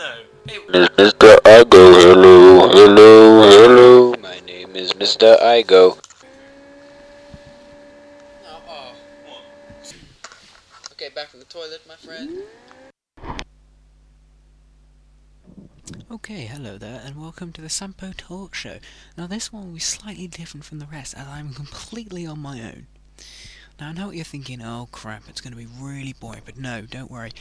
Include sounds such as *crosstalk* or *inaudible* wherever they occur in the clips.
on though. Hey, Mr. Igo, hello, hello, hello. My name is Mr. Igo. Oh, oh. Okay, back from the toilet, my friend. Okay, hello there, and welcome to the Sampo Talk Show. Now, this one will be slightly different from the rest, as I'm *laughs* completely on my own. Now, I know what you're thinking, oh crap, it's going to be really boring, but no, don't worry.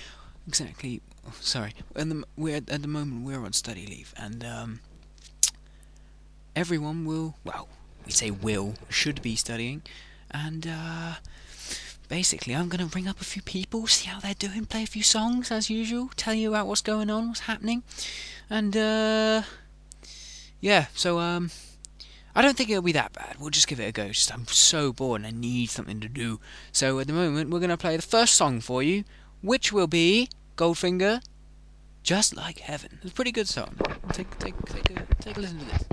Exactly, sorry, the, we're, at the moment we're on study leave, and um, everyone will, well, we say will, should be studying, and uh, basically I'm going to ring up a few people, see how they're doing, play a few songs as usual, tell you about what's going on, what's happening. And uh yeah, so um I don't think it'll be that bad. We'll just give it a go. Just I'm so bored and I need something to do. So at the moment we're gonna play the first song for you, which will be Goldfinger Just Like Heaven. It's a pretty good song. Take take take a take a listen to this.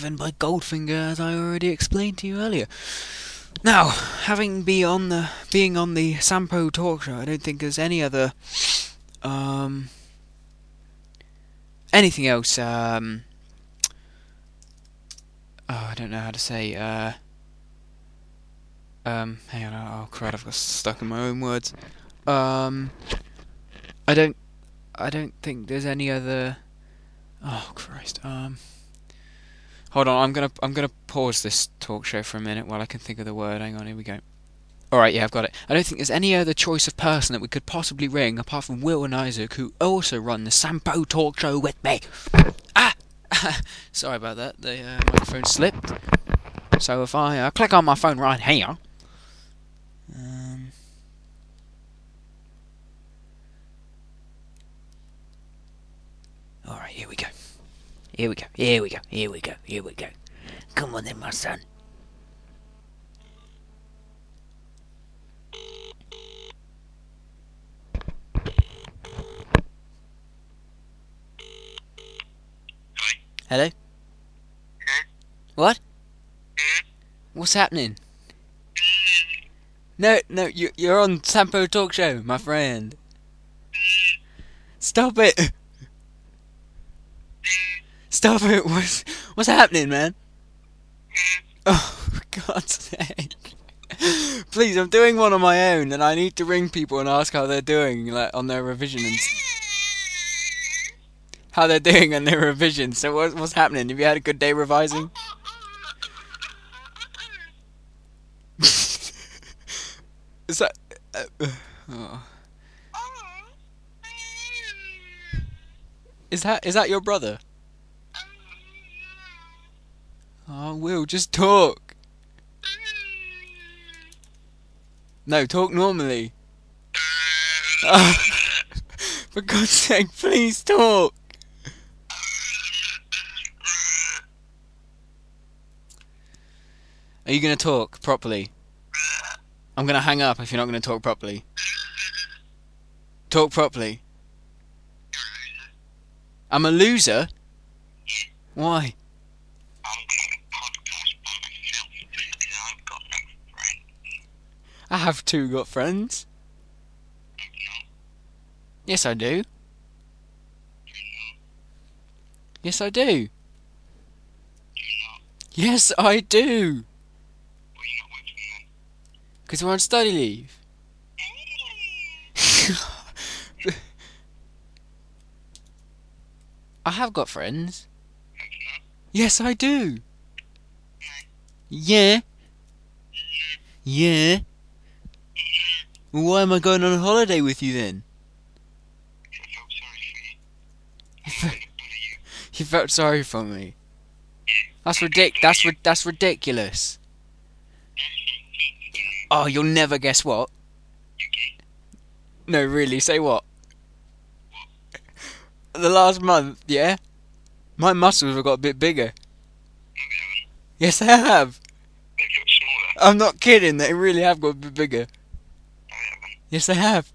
Heaven by Goldfinger, as I already explained to you earlier. Now, having be on the being on the Sampo talk show, I don't think there's any other um anything else um oh, I don't know how to say uh um hang on oh crud I've got stuck in my own words um I don't I don't think there's any other Oh Christ. Um Hold on, I'm gonna I'm gonna pause this talk show for a minute while I can think of the word. Hang on, here we go. Alright, yeah, I've got it. I don't think there's any other choice of person that we could possibly ring apart from Will and Isaac, who also run the Sampo talk show with me. Ah *laughs* sorry about that, the uh, microphone slipped. So if I uh, click on my phone right here um, Alright, here we go. Here we go. Here we go. Here we go. Here we go. Come on then, my son. Hello? What? What's happening? No, no, you, you're on Sampo Talk Show, my friend. Stop it! Stop it! What's, what's happening, man? Oh, for God's sake. Please, I'm doing one on my own, and I need to ring people and ask how they're doing, like, on their revision and... how they're doing on their revision. So what, what's happening? Have you had a good day revising? *laughs* Is that? Uh, uh, oh. Is that is that your brother? Oh, Will, just talk. No, talk normally. Oh, *laughs* for God's sake, please talk. Are you gonna talk properly? I'm gonna hang up if you're not gonna talk properly. Talk properly. I'm a loser? Why? I have two got friends. Yes, I do. Yes, I do. Yes, I do. Because we're on study leave. *laughs* I have got friends. Yes, I do. Yeah. Yeah. Why am I going on holiday with you then? *laughs* You felt sorry for me. He felt sorry for me. That's ridic. That's ri- that's ridiculous. Oh, you'll never guess what. No, really. Say what? The last month, yeah. My muscles have got a bit bigger. Yes, I have. Bigger, smaller. I'm not kidding. They really have got a bit bigger. Yes, I have.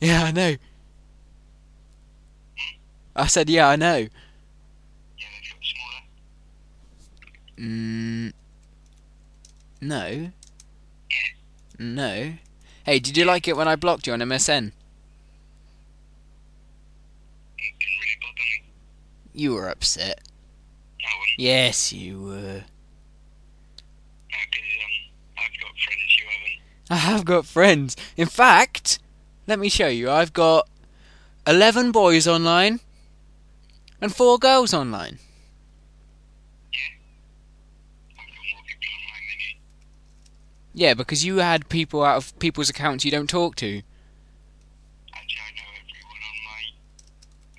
Yeah, I know. I said, yeah, I know. Mm, no. No. Hey, did you like it when I blocked you on MSN? You were upset. Yes, you were. I have got friends. In fact, let me show you. I've got 11 boys online and 4 girls online. Yeah, because you had people out of people's accounts you don't talk to. Actually I know everyone on my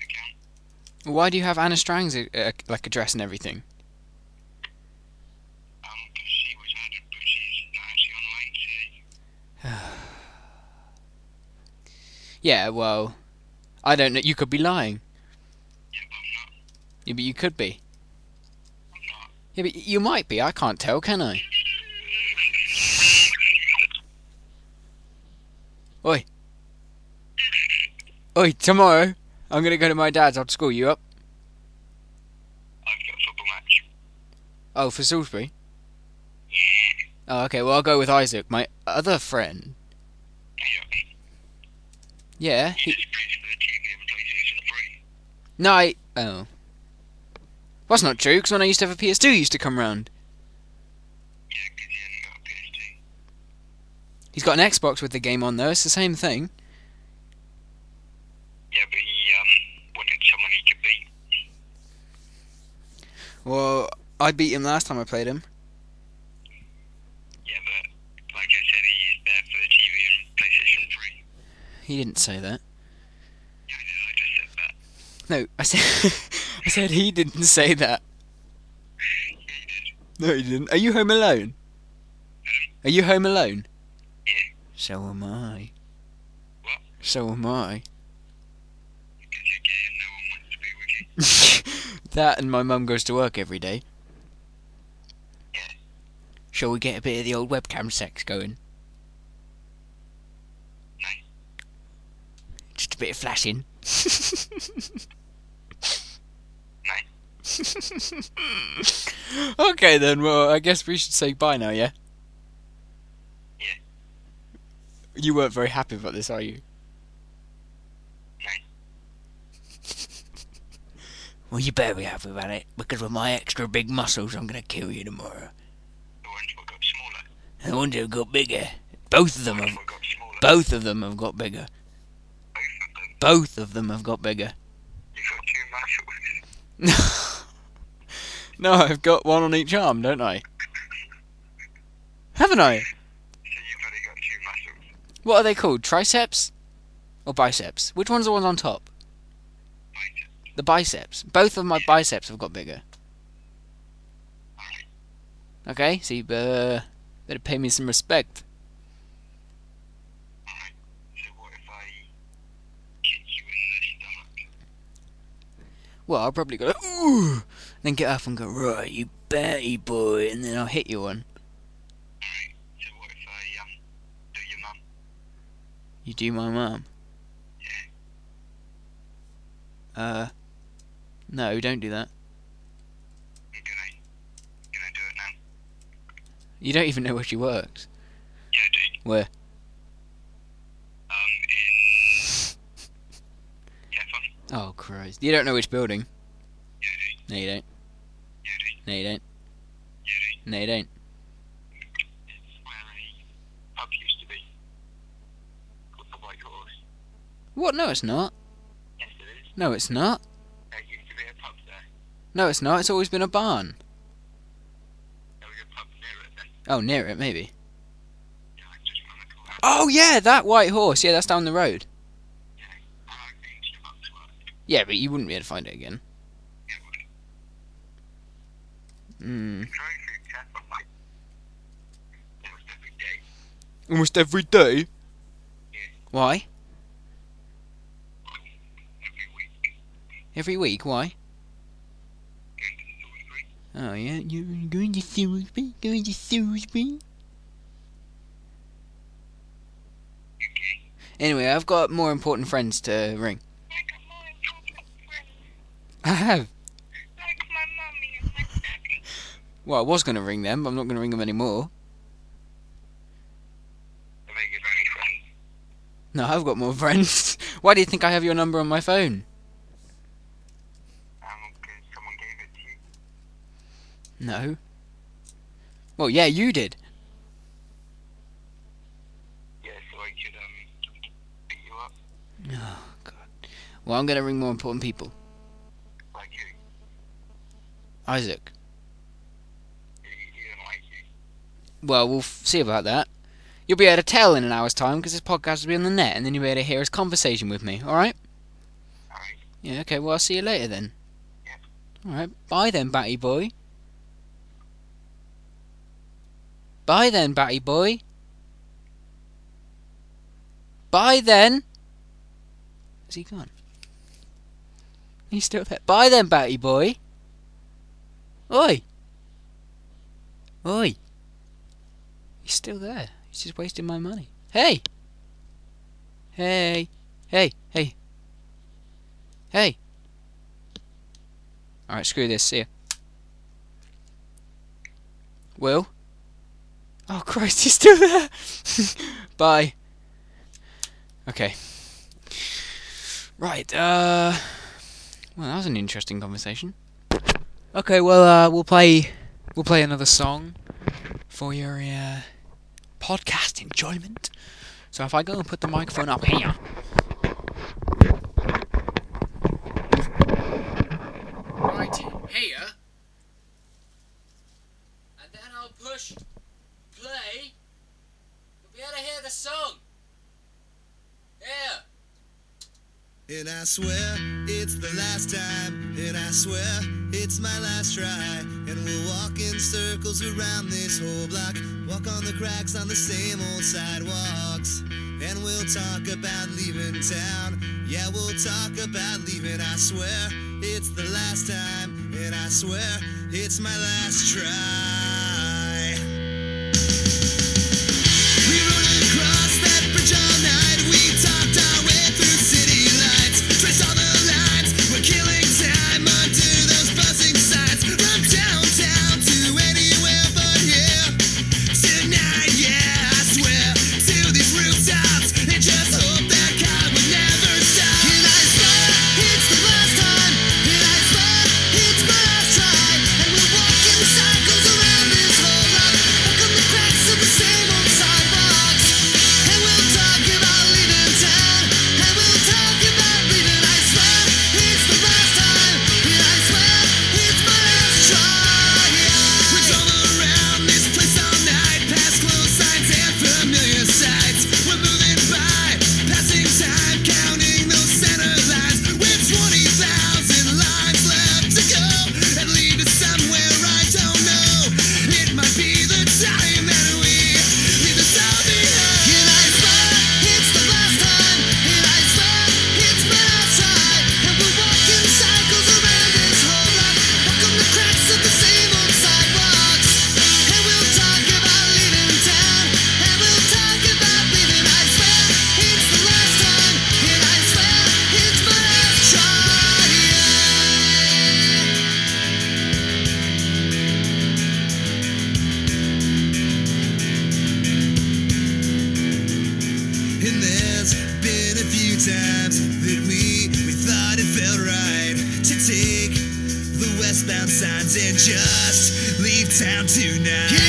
account. Why do you have Anna Strang's uh, like address and everything? Yeah, well, I don't know. You could be lying. Yeah, but you could be. Yeah, but you might be. I can't tell, can I? Oi. Oi, tomorrow I'm gonna go to my dad's after school. You up? Okay, so to match. Oh, for Salisbury? Oh, okay. Well, I'll go with Isaac, my other friend. Yeah. He, no, I. Oh. That's not true, because when I used to have a PS2, he used to come round. He's got an Xbox with the game on, though. It's the same thing. Yeah, but he um, wanted someone he could beat. Well, I beat him last time I played him. Yeah, but like I said, he's there for the TV and PlayStation 3. He didn't say that. Yeah, I just said that. No, I said. *laughs* I said he didn't say that. Yeah, he did. No, he didn't. Are you home alone? Are you home alone? Yeah. So am I. What? So am I. *laughs* Because you're gay and no one wants to be with you. that and my mum goes to work every day. Yeah. Shall we get a bit of the old webcam sex going? No. Just a bit of flashing. *laughs* okay then, well, I guess we should say bye now, yeah? Yeah. You weren't very happy about this, are you? No. *laughs* Well, you better be happy about it, because with my extra big muscles, I'm gonna kill you tomorrow. The ones that got smaller. The ones who got bigger. Both of them The have. got smaller. Both of them have got bigger. Both of them. Both of them have got bigger. You got two *laughs* no, I've got one on each arm, don't I? Haven't I? So you've only got two muscles. What are they called? Triceps? Or biceps? Which one's the one on top? Biceps. The biceps. Both of my biceps have got bigger. Okay, so you better, better pay me some respect. Alright. So what if I kick you in the stomach? Well, I'll probably go, ooh, then get up and go, right, you batty boy, and then I'll hit you one. Alright. So what if I um do your mum? You do my mum. Yeah. Uh, no, don't do that. I'm gonna gonna do it now. You don't even know where she works. Yeah, dude. Where? Um in Yeah, fun. Oh, Christ. You don't know which building. No, you don't. No, you don't. No, you don't. What? No, it's not. Yes, it is. No, it's not. There used to be a pub there. No, it's not. It's always been a barn. Oh, near it, maybe. Oh, yeah, that white horse. Yeah, that's down the road. Yeah. I like being to your mum's work. Yeah, but you wouldn't be able to find it again. Hmm. Drive through Chapel like almost every day. Almost every day? Yeah. Why? Every week. Every week? Why? Going to Salisbury. Oh, yeah, you're going to Salisbury? Going to Salisbury? Okay. Anyway, I've got more important friends to ring. I got more important friends. I have. Like my mummy and my daddy. Well, I was going to ring them, but I'm not going to ring them anymore. Do they give any friends? No, I've got more *laughs* friends. Why do you think I have your number on my phone? Um, because someone gave it to you. No. Well, yeah, you did. Yeah, so I could, um, pick you up. Oh, God. Well, I'm going to ring more important people. Like you. Isaac. He, he didn't like you. Well, we'll f- see about that. You'll be able to tell in an hour's time because this podcast will be on the net, and then you'll be able to hear his conversation with me. All right? Alright. Yeah. Okay. Well, I'll see you later then. Yep. All right. Bye then, Batty boy. Bye then, Batty boy. Bye then. Is he gone? He's still there. Bye then, Batty boy. Oi. Oi. He's still there. He's just wasting my money. Hey. Hey. Hey. Hey. Hey. Alright, screw this. See ya. Will? Oh, Christ, *laughs* he's still there. *laughs* Bye. Okay. Right, uh. Well, that was an interesting conversation. Okay, well, uh, we'll play. We'll play another song for your uh, podcast enjoyment. So if I go and put the microphone up here. Right here. And then I'll push play. You'll be able to hear the song. Here. And I swear it's the last time, and I swear it's my last try. And we'll walk in circles around this whole block, walk on the cracks on the same old sidewalks. And we'll talk about leaving town. Yeah, we'll talk about leaving. I swear it's the last time, and I swear it's my last try. Signs and just leave town tonight.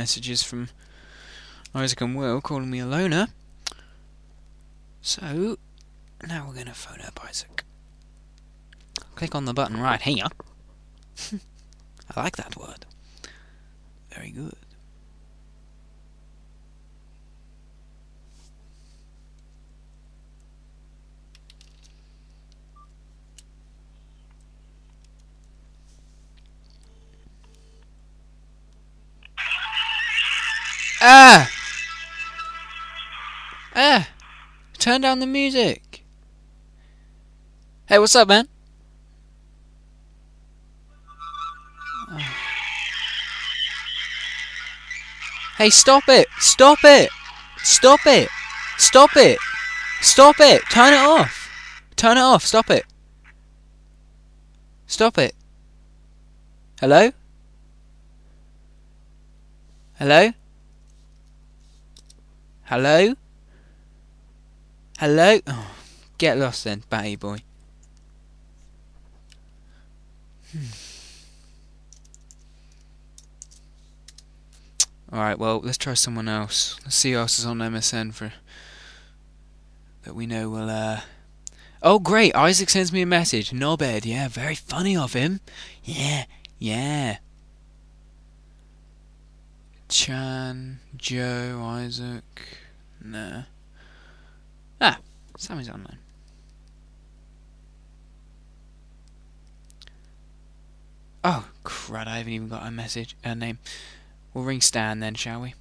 Messages from Isaac and Will calling me a loner. So, now we're gonna phone up Isaac. Click on the button right here. *laughs* I like that word. Very good. Ah! Ah! Turn down the music. Hey, what's up, man? Hey, stop it! Stop it! Stop it! Stop it! Stop it! Turn it off! Turn it off! Stop it! Stop it! Hello? Hello? Hello? Hello? Oh, get lost then, batty boy. Hmm. Alright, well, let's try someone else. Let's see who else is on MSN for. that we know will, uh. Oh, great! Isaac sends me a message. No bad, yeah, very funny of him. Yeah, yeah. Chan, Joe, Isaac. Nah. Ah, Sammy's online. Oh, crud, I haven't even got a message, a name. We'll ring Stan then, shall we?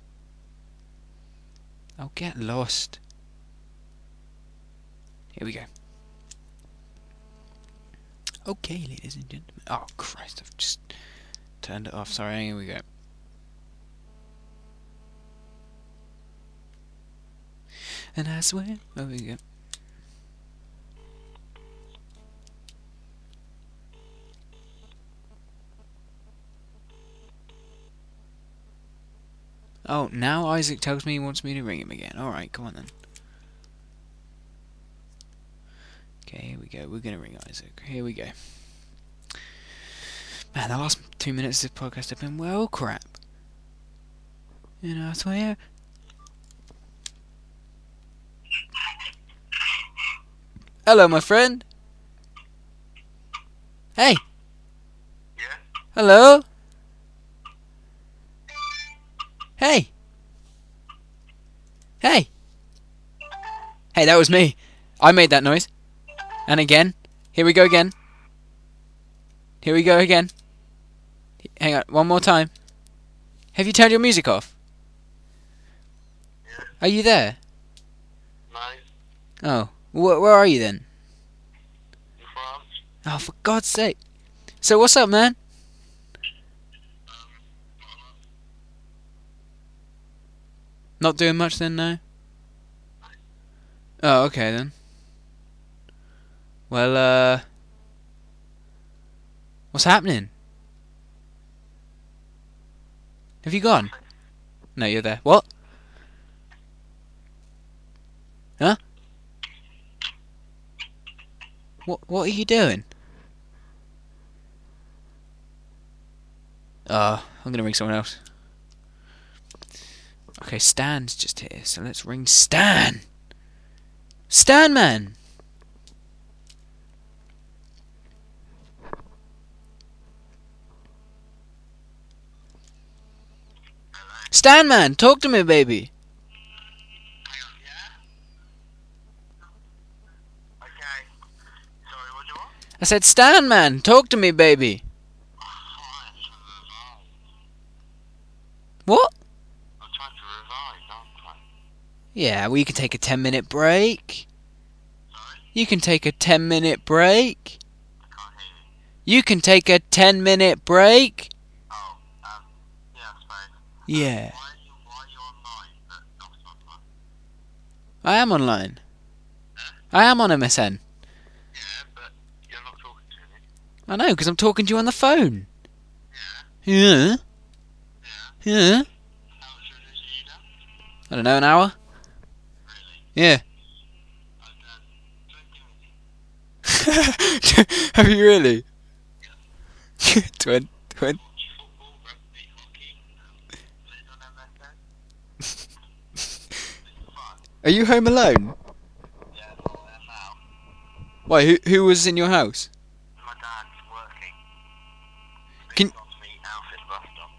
Oh, get lost. Here we go. Okay, ladies and gentlemen. Oh, Christ, I've just turned it off. Sorry, here we go. And I swear, oh. Oh, now Isaac tells me he wants me to ring him again. Alright, come on then. Okay, here we go. We're gonna ring Isaac. Here we go. Man, the last two minutes of this podcast have been well crap. Know, I swear. Hello, my friend. Hey. Yeah? Hello. Hey. Hey. Hey, that was me. I made that noise. And again. Here we go again. Here we go again. Hang on, one more time. Have you turned your music off? Yeah. Are you there? Nice. Oh, wh- where are you then? In France? Oh, for God's sake! So what's up, man? Not doing much then, no. Oh, okay then. Well, uh, what's happening? Have you gone? No, you're there. What? Huh? What? What are you doing? Uh, I'm gonna ring someone else. Okay, Stan's just here, so let's ring Stan. Stan man. Stan man, talk to me, baby. Hang on, yeah? Okay. Sorry, what do you want? I said, Stan man, talk to me, baby. What? Yeah, well, you can take a 10 minute break. You can take a 10 minute break. You. Can take a 10 minute break. Oh, um, yeah? I am online. I am on MSN. Yeah, but you're not talking to me. I know, because I'm talking to you on the phone. Yeah, Yeah. yeah. Yeah. How much is you now? I don't know, an hour? Really? Yeah. I've done 20 minutes. *laughs* Have you really? *laughs* Twen- twen- Watch football, rugby, hockey. Played on MSN. It's fun. Are you home alone? Yeah, well, I am now. Why, who, who was in your house? My dad's working. Can- He's got to meet Alfred bus stop.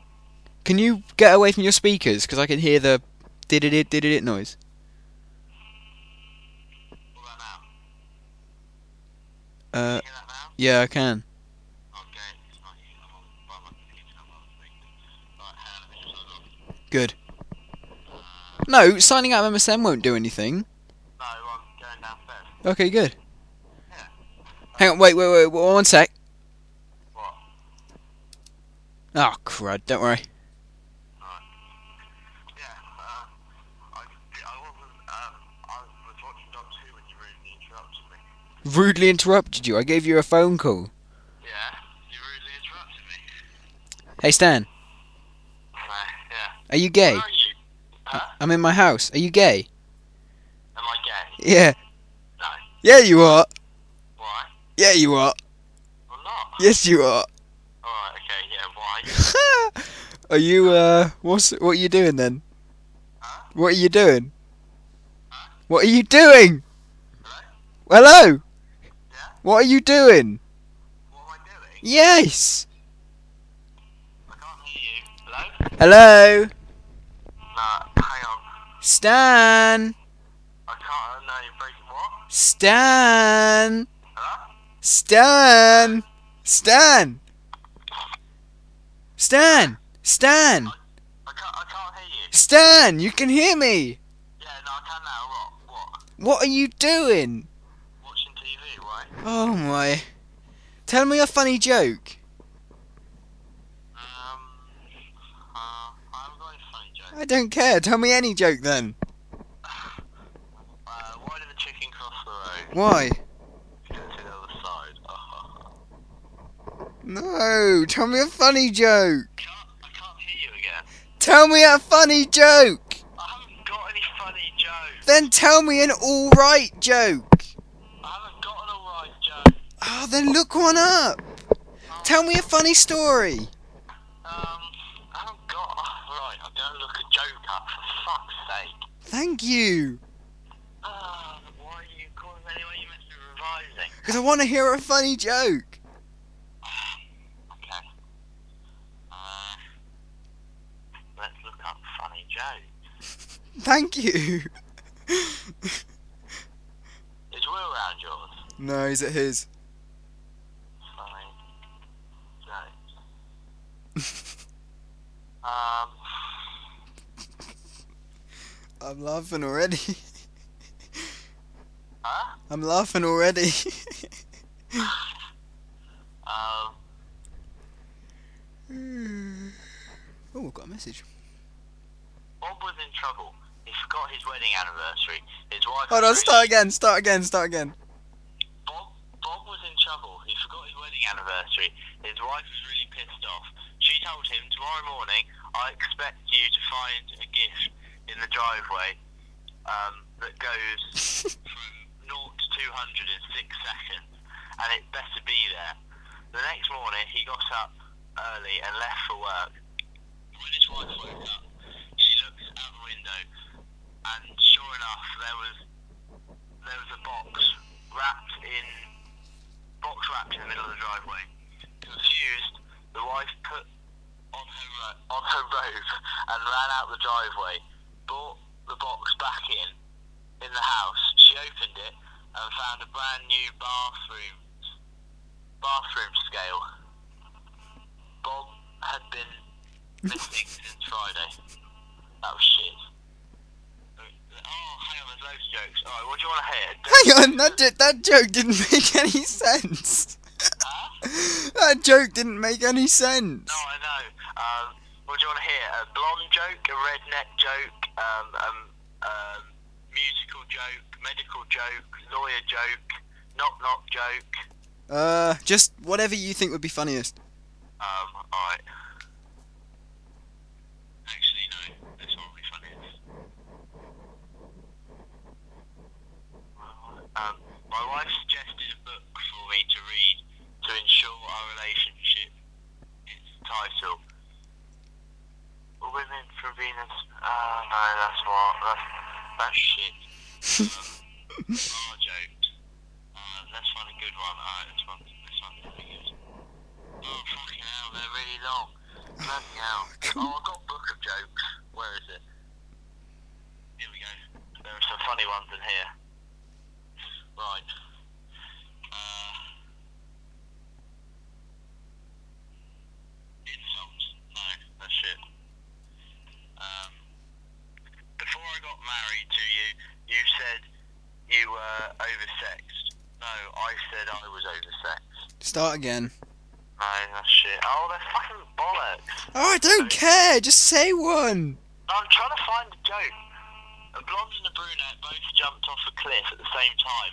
Can you get away from your speakers? Because I can hear the did it did it noise. Uh, Can you hear that now? yeah, I can. Okay, it's not you. I'm on by my computer. I'm on speaker. Right, hang on, let me just log on. Good. No, signing out of MSN won't do anything. No, I'm going downstairs. Okay, good. Yeah. Hang on, wait, wait, wait, wait one sec. Oh, crud, don't worry. Yeah, I, I wasn't, I was watching Doctor Who when you rudely interrupted. Rudely interrupted you. I gave you a phone call. Yeah? You rudely interrupted me. Hey, Stan, Uh, yeah. are you gay? Where are you? Huh? I'm in my house. Are you gay? Am I gay? Yeah. No. Yeah, you are. Why? Yeah, you are. I'm not. Yes, you are. Alright, okay, yeah, why? Are you, uh, what's, what are you doing then? Huh? What are you doing? Huh? What are you doing? Hello? Hello? Yeah? What are you doing? What am I doing? Yes. I can't hear you. Hello? Hello? No, hang on. Stan? I can't, no, you're breaking what? Stan? Hello? Stan? Stan? Stan? Stan? I can't, I can't hear you. Stan, you can hear me. Yeah, no, I can now. What? What? What are you doing? Watching TV, right? Oh my. Tell me a funny joke. Um, uh, I haven't got any funny jokes. I don't care. Tell me any joke then. *sighs* Uh, why did the chicken cross the road? Why? To get to the other side. *laughs* No, tell me a funny joke. can't, I can't hear you again. Tell me a funny joke. I haven't got any funny jokes. Then tell me an alright joke. I haven't got an alright joke. Oh, then look one up. Tell me a funny story. Um, I haven't got. Right, I'm going to look a joke up for fuck's sake. Thank you. Uh, why are you calling anyway? You meant to be revising. Because I want to hear a funny joke. Okay. Uh, let's look up funny jokes. Thank you. Is Will around yours? no, he's at his. *laughs* Um, I'm laughing already. *laughs* huh? I'm laughing already. *laughs* Um, *sighs* oh, I've got a message. Bob was in trouble. Forgot his wedding anniversary. His wife. Hold on, start again, start again, start again. Bob, Bob was in trouble. He forgot his wedding anniversary. His wife was really pissed off. She told him, tomorrow morning, I expect you to find a gift in the driveway um, that goes *laughs* from 0 to 200 in 6 seconds, and it better be there. The next morning, he got up early and left for work. When his wife woke up, she looked out the window, and sure enough, there was there was driveway, brought the box back in, in the house. She opened it and found a brand new bathroom, bathroom scale. Bob had been missing since Friday. That was shit. Oh, hang on, there's loads of jokes. Alright, what do you want to hear? Hang on, that that joke didn't *laughs* make any sense. that joke didn't make any sense. No, I know. Um, what do you want to hear? A blonde joke, a redneck joke, um, um, um, musical joke, medical joke, lawyer joke, knock knock joke. Uh, just whatever you think would be funniest. Um, alright. Actually, no. This one will be funniest. Um, my wife suggested a book for me to read to ensure our relationship. Its title. Women from Venus. Ah, no, that's what. That's, that's shit. Um, our jokes. Uh, let's find a good one. Alright, this one. This one's really good. Oh, fucking hell, they're really long. Bloody hell. *laughs* Oh, I've got a book of jokes. Where is it? Here we go. There are some funny ones in here. Right. Uh, insults. No, that's shit. Um, before I got married to you, you said you were oversexed. No, I said I was oversexed. Start again. No, that's shit. Oh, they're fucking bollocks. Oh, I don't care. Just say one. I'm trying to find a joke. A blonde and a brunette both jumped off a cliff at the same time.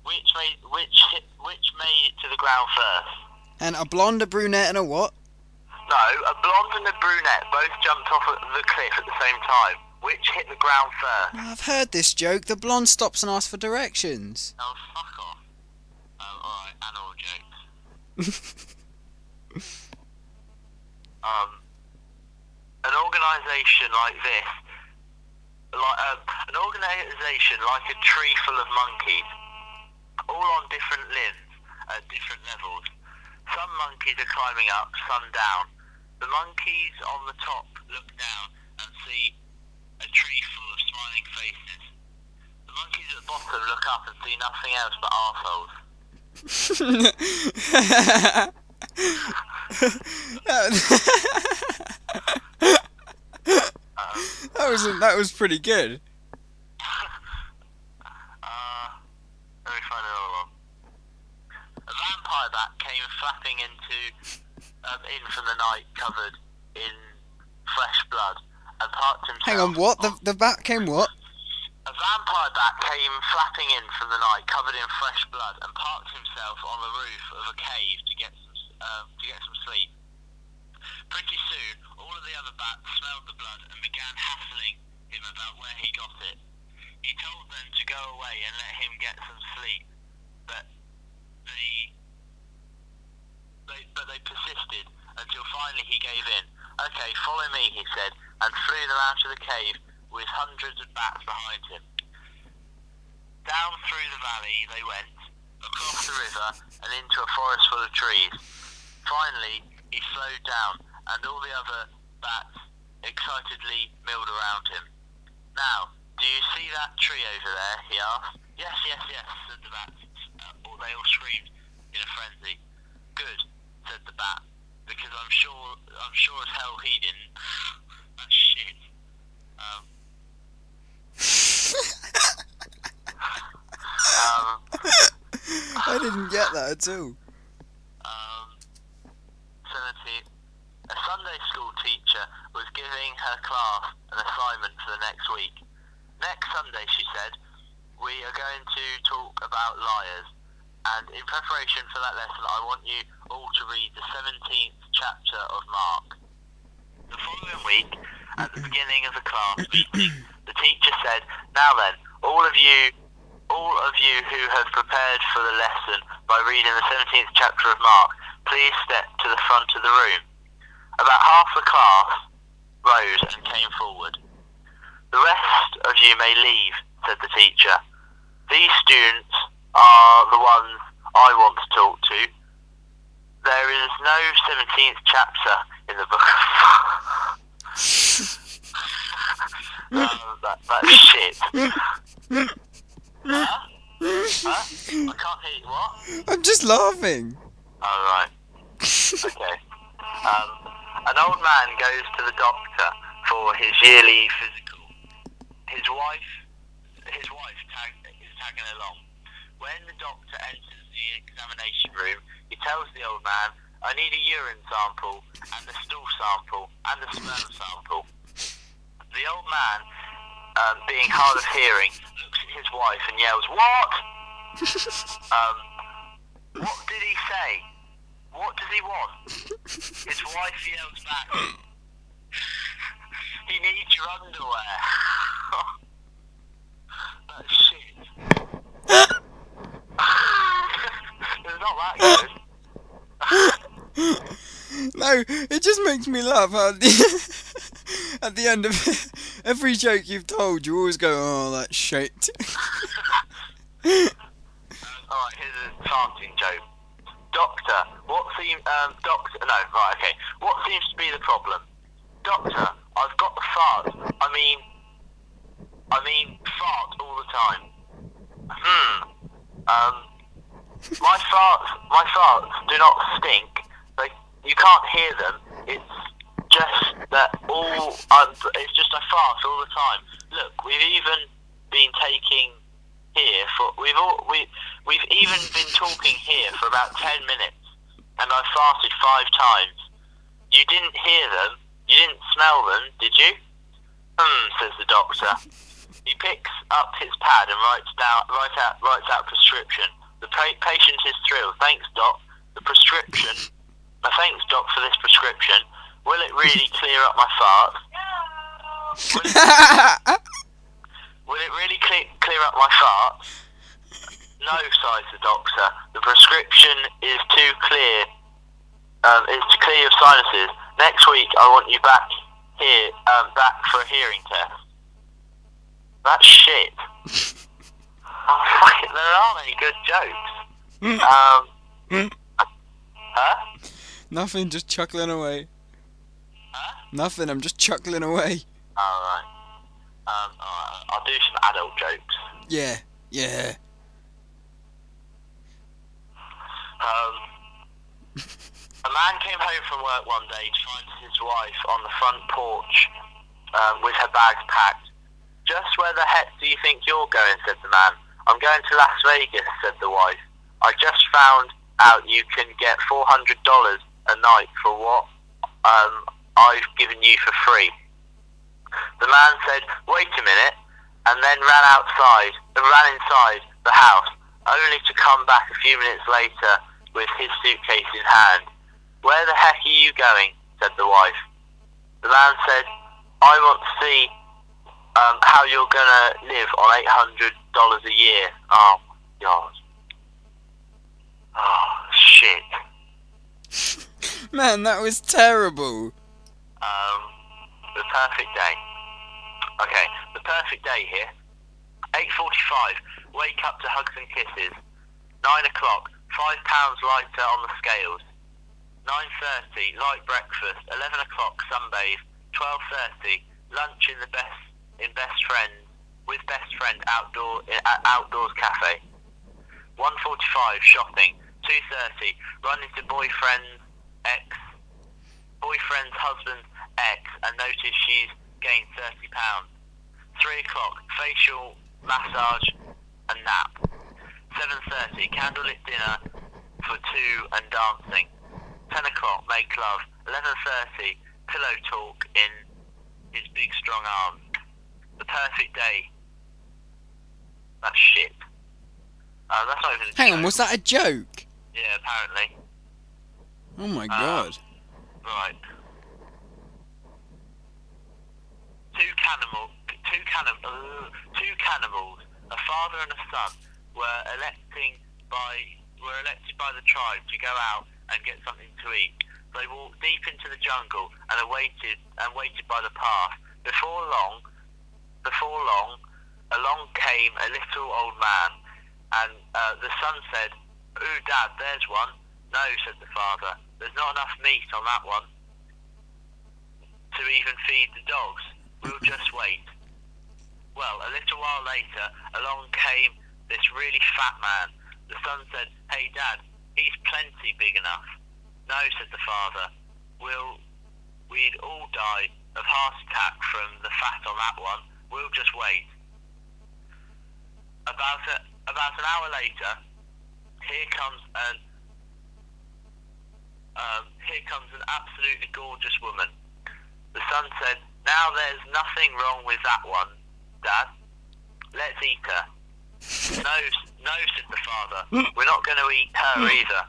Which made which hit, which made it to the ground first? And a blonde, a brunette, and a what? No, a blonde and a brunette both jumped off the cliff at the same time. Which hit the ground first? I've heard this joke. The blonde stops and asks for directions. Oh, fuck off. Oh, alright, animal jokes. *laughs* um, an organisation like this, like um, an organisation like a tree full of monkeys, all on different limbs at different levels. Some monkeys are climbing up, some down. The monkeys on the top look down and see a tree full of smiling faces. The monkeys at the bottom look up and see nothing else but arseholes. That was that was pretty good. Uh, let me find another one. A vampire bat came flapping into um, in from the night, covered in fresh blood, and parked himself. Hang on, what? The the bat came what? A vampire bat came flapping in from the night, covered in fresh blood, and parked himself on the roof of a cave to get some um, to get some sleep. Pretty soon, all of the other bats smelled the blood and began hassling him about where he got it. He told them to go away and let him get some sleep, but they, they but they persisted until finally he gave in. Okay, follow me, he said, and flew them out of the cave with hundreds of bats behind him. Down through the valley they went, across the river, and into a forest full of trees. Finally, he slowed down, and all the other bats excitedly milled around him. Now, do you see that tree over there? he asked. Yes, yes, yes, said the bats. Uh, they all screamed in a frenzy. Good, said the bat, because I'm sure, I'm sure as hell he didn't. *laughs* That's shit. Um, um, I didn't get that at all. um, 17. A Sunday school teacher was giving her class an assignment for the next week. Next Sunday, she said, we are going to talk about liars. And in preparation for that lesson, I want you all to read the 17th chapter of Mark. The following week, at the beginning of the class meeting, the teacher said, Now then, all of you all of you who have prepared for the lesson by reading the 17th chapter of Mark, please step to the front of the room. About half the class rose and came forward. The rest of you may leave, said the teacher. These students are the ones I want to talk to. There is no 17th chapter in the book *laughs* Um, that, that's shit. huh? Huh? I can't hear you. What? I'm just laughing. Oh, right. Okay. Um, an old man goes to the doctor for his yearly physical. His wife, his wife tag, is tagging along. When the doctor enters the examination room, he tells the old man, "I need a urine sample and a stool sample and a sperm sample." The old man, um, being hard of hearing, looks at his wife and yells, "What?" *laughs* um, what did he say? What does he want? His wife yells back, *laughs* he needs your underwear. *laughs* That's shit. it's not that good. No, it just makes me laugh at the, end of *laughs* every joke you've told, you always go, oh, that's shit. *laughs* Alright, here's a farting joke. Doctor, what seems, um, doctor, no, right, okay. What seems to be the problem? Doctor, I've got the fart. I mean, I mean, fart all the time. Hmm. Um, my *laughs* farts, my farts do not stink. They, you can't hear them. It's just that all, um, it's just I fart all the time. Look, we've even been taking here for, we've all, we, we've even been talking here for about 10 minutes, and I farted five times. You didn't hear them? You didn't smell them, did you? Hmm, says the doctor. He picks up his pad and writes down, writes out, writes out prescription. The pa- patient is thrilled. Thanks, doc. The prescription. Uh, thanks, doc, for this prescription. Will it really clear up my farts? Will *laughs* it, will it really clear, clear up my farts? No, sighs the doctor. The prescription is too clear. Um, is to clear your sinuses. Next week, I want you back here, um, back for a hearing test. That's shit. *laughs* oh, fuck it, there aren't any good jokes. Um, huh? Nothing, just chuckling away. Huh? Nothing, I'm just chuckling away. Alright. Um, alright, I'll do some adult jokes. Yeah, yeah. Um, a man came home from work one day to find his wife on the front porch um, with her bags packed. Just where the heck do you think you're going? said the man. I'm going to Las Vegas, said the wife. I just found out you can get $400 a night for what um, I've given you for free. The man said, wait a minute, and then ran outside, and ran inside the house, only to come back a few minutes later with his suitcase in hand. Where the heck are you going? said the wife. The man said, I want to see um, how you're going to live on $800 a year. Oh, God. Oh, shit. *laughs* Man, that was terrible. Perfect day. Okay, the perfect day here. 8.45, wake up to hugs and kisses. 9 o'clock, £5 lighter on the scales. 9.30, light breakfast. 11 o'clock, sunbathe. 12.30, lunch in the best, in best friend, with best friend outdoor, at outdoors cafe. 1.45, shopping. 2.30, run into boyfriend's ex, boyfriend's husband's ex and notice she's gained 30 pounds. 3 o'clock, facial, massage and nap. 7.30, candlelit dinner for two and dancing. 10 o'clock, make love. 11.30, pillow talk in his big strong arms. The perfect day. That's shit. Uh, that's not even a Hang on, was that a joke? Yeah, apparently. Oh my Um, god. Right. Two cannibal, two cannim, uh, two cannibals, a father and a son, were electing by were elected by the tribe to go out and get something to eat. They walked deep into the jungle and awaited and waited by the path. Before long, before long, along came a little old man, and uh, the son said, "Ooh, Dad, there's one." No, said the father. There's not enough meat on that one to even feed the dogs. We'll just wait. Well, a little while later, along came this really fat man. The son said, Hey, Dad, he's plenty big enough. No, said the father. We'll, we'd all die of heart attack from the fat on that one. We'll just wait. About a, about an hour later, here comes an um, here comes an absolutely gorgeous woman. The son said, Now there's nothing wrong with that one, Dad. Let's eat her. no, no, said the father. We're not going to eat her either.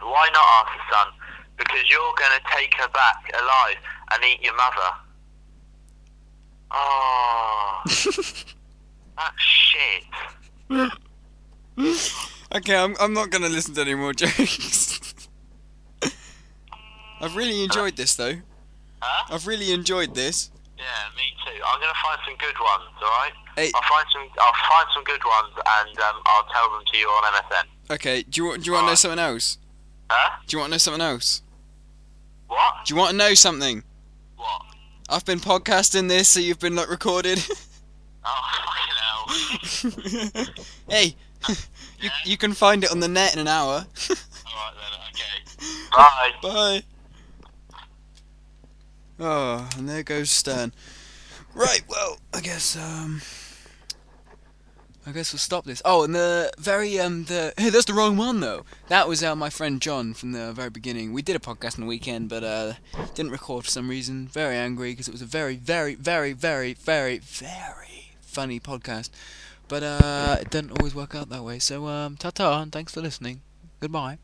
Why not, asked the son. Because you're going to take her back alive and eat your mother. Oh, *laughs* that's shit. Okay, I'm I'm not gonna listen to any more jokes. *laughs* I've really enjoyed this though. I've really enjoyed this. Yeah, me too. I'm gonna find some good ones. All right. Hey. I'll find some. I'll find some good ones, and um, I'll tell them to you on MSN. Okay, do you want do you want to know something else? Huh? Do you want to know something else? What? Do you want to know something? What? I've been podcasting this, so you've been like recorded. *laughs* Oh fucking hell! *laughs* hey, *laughs* you Yeah? you can find it on the net in an hour. All right then. Okay. Bye. Bye. Oh, and there goes Stern. Right, well, I guess um I guess we'll stop this. Oh, and the very um the hey, that's the wrong one though. That was uh, my friend John from the very beginning. We did a podcast on the weekend, but uh didn't record for some reason. Very angry because it was a very very very very very very funny podcast. But uh it doesn't always work out that way. So um ta-ta and thanks for listening. Goodbye.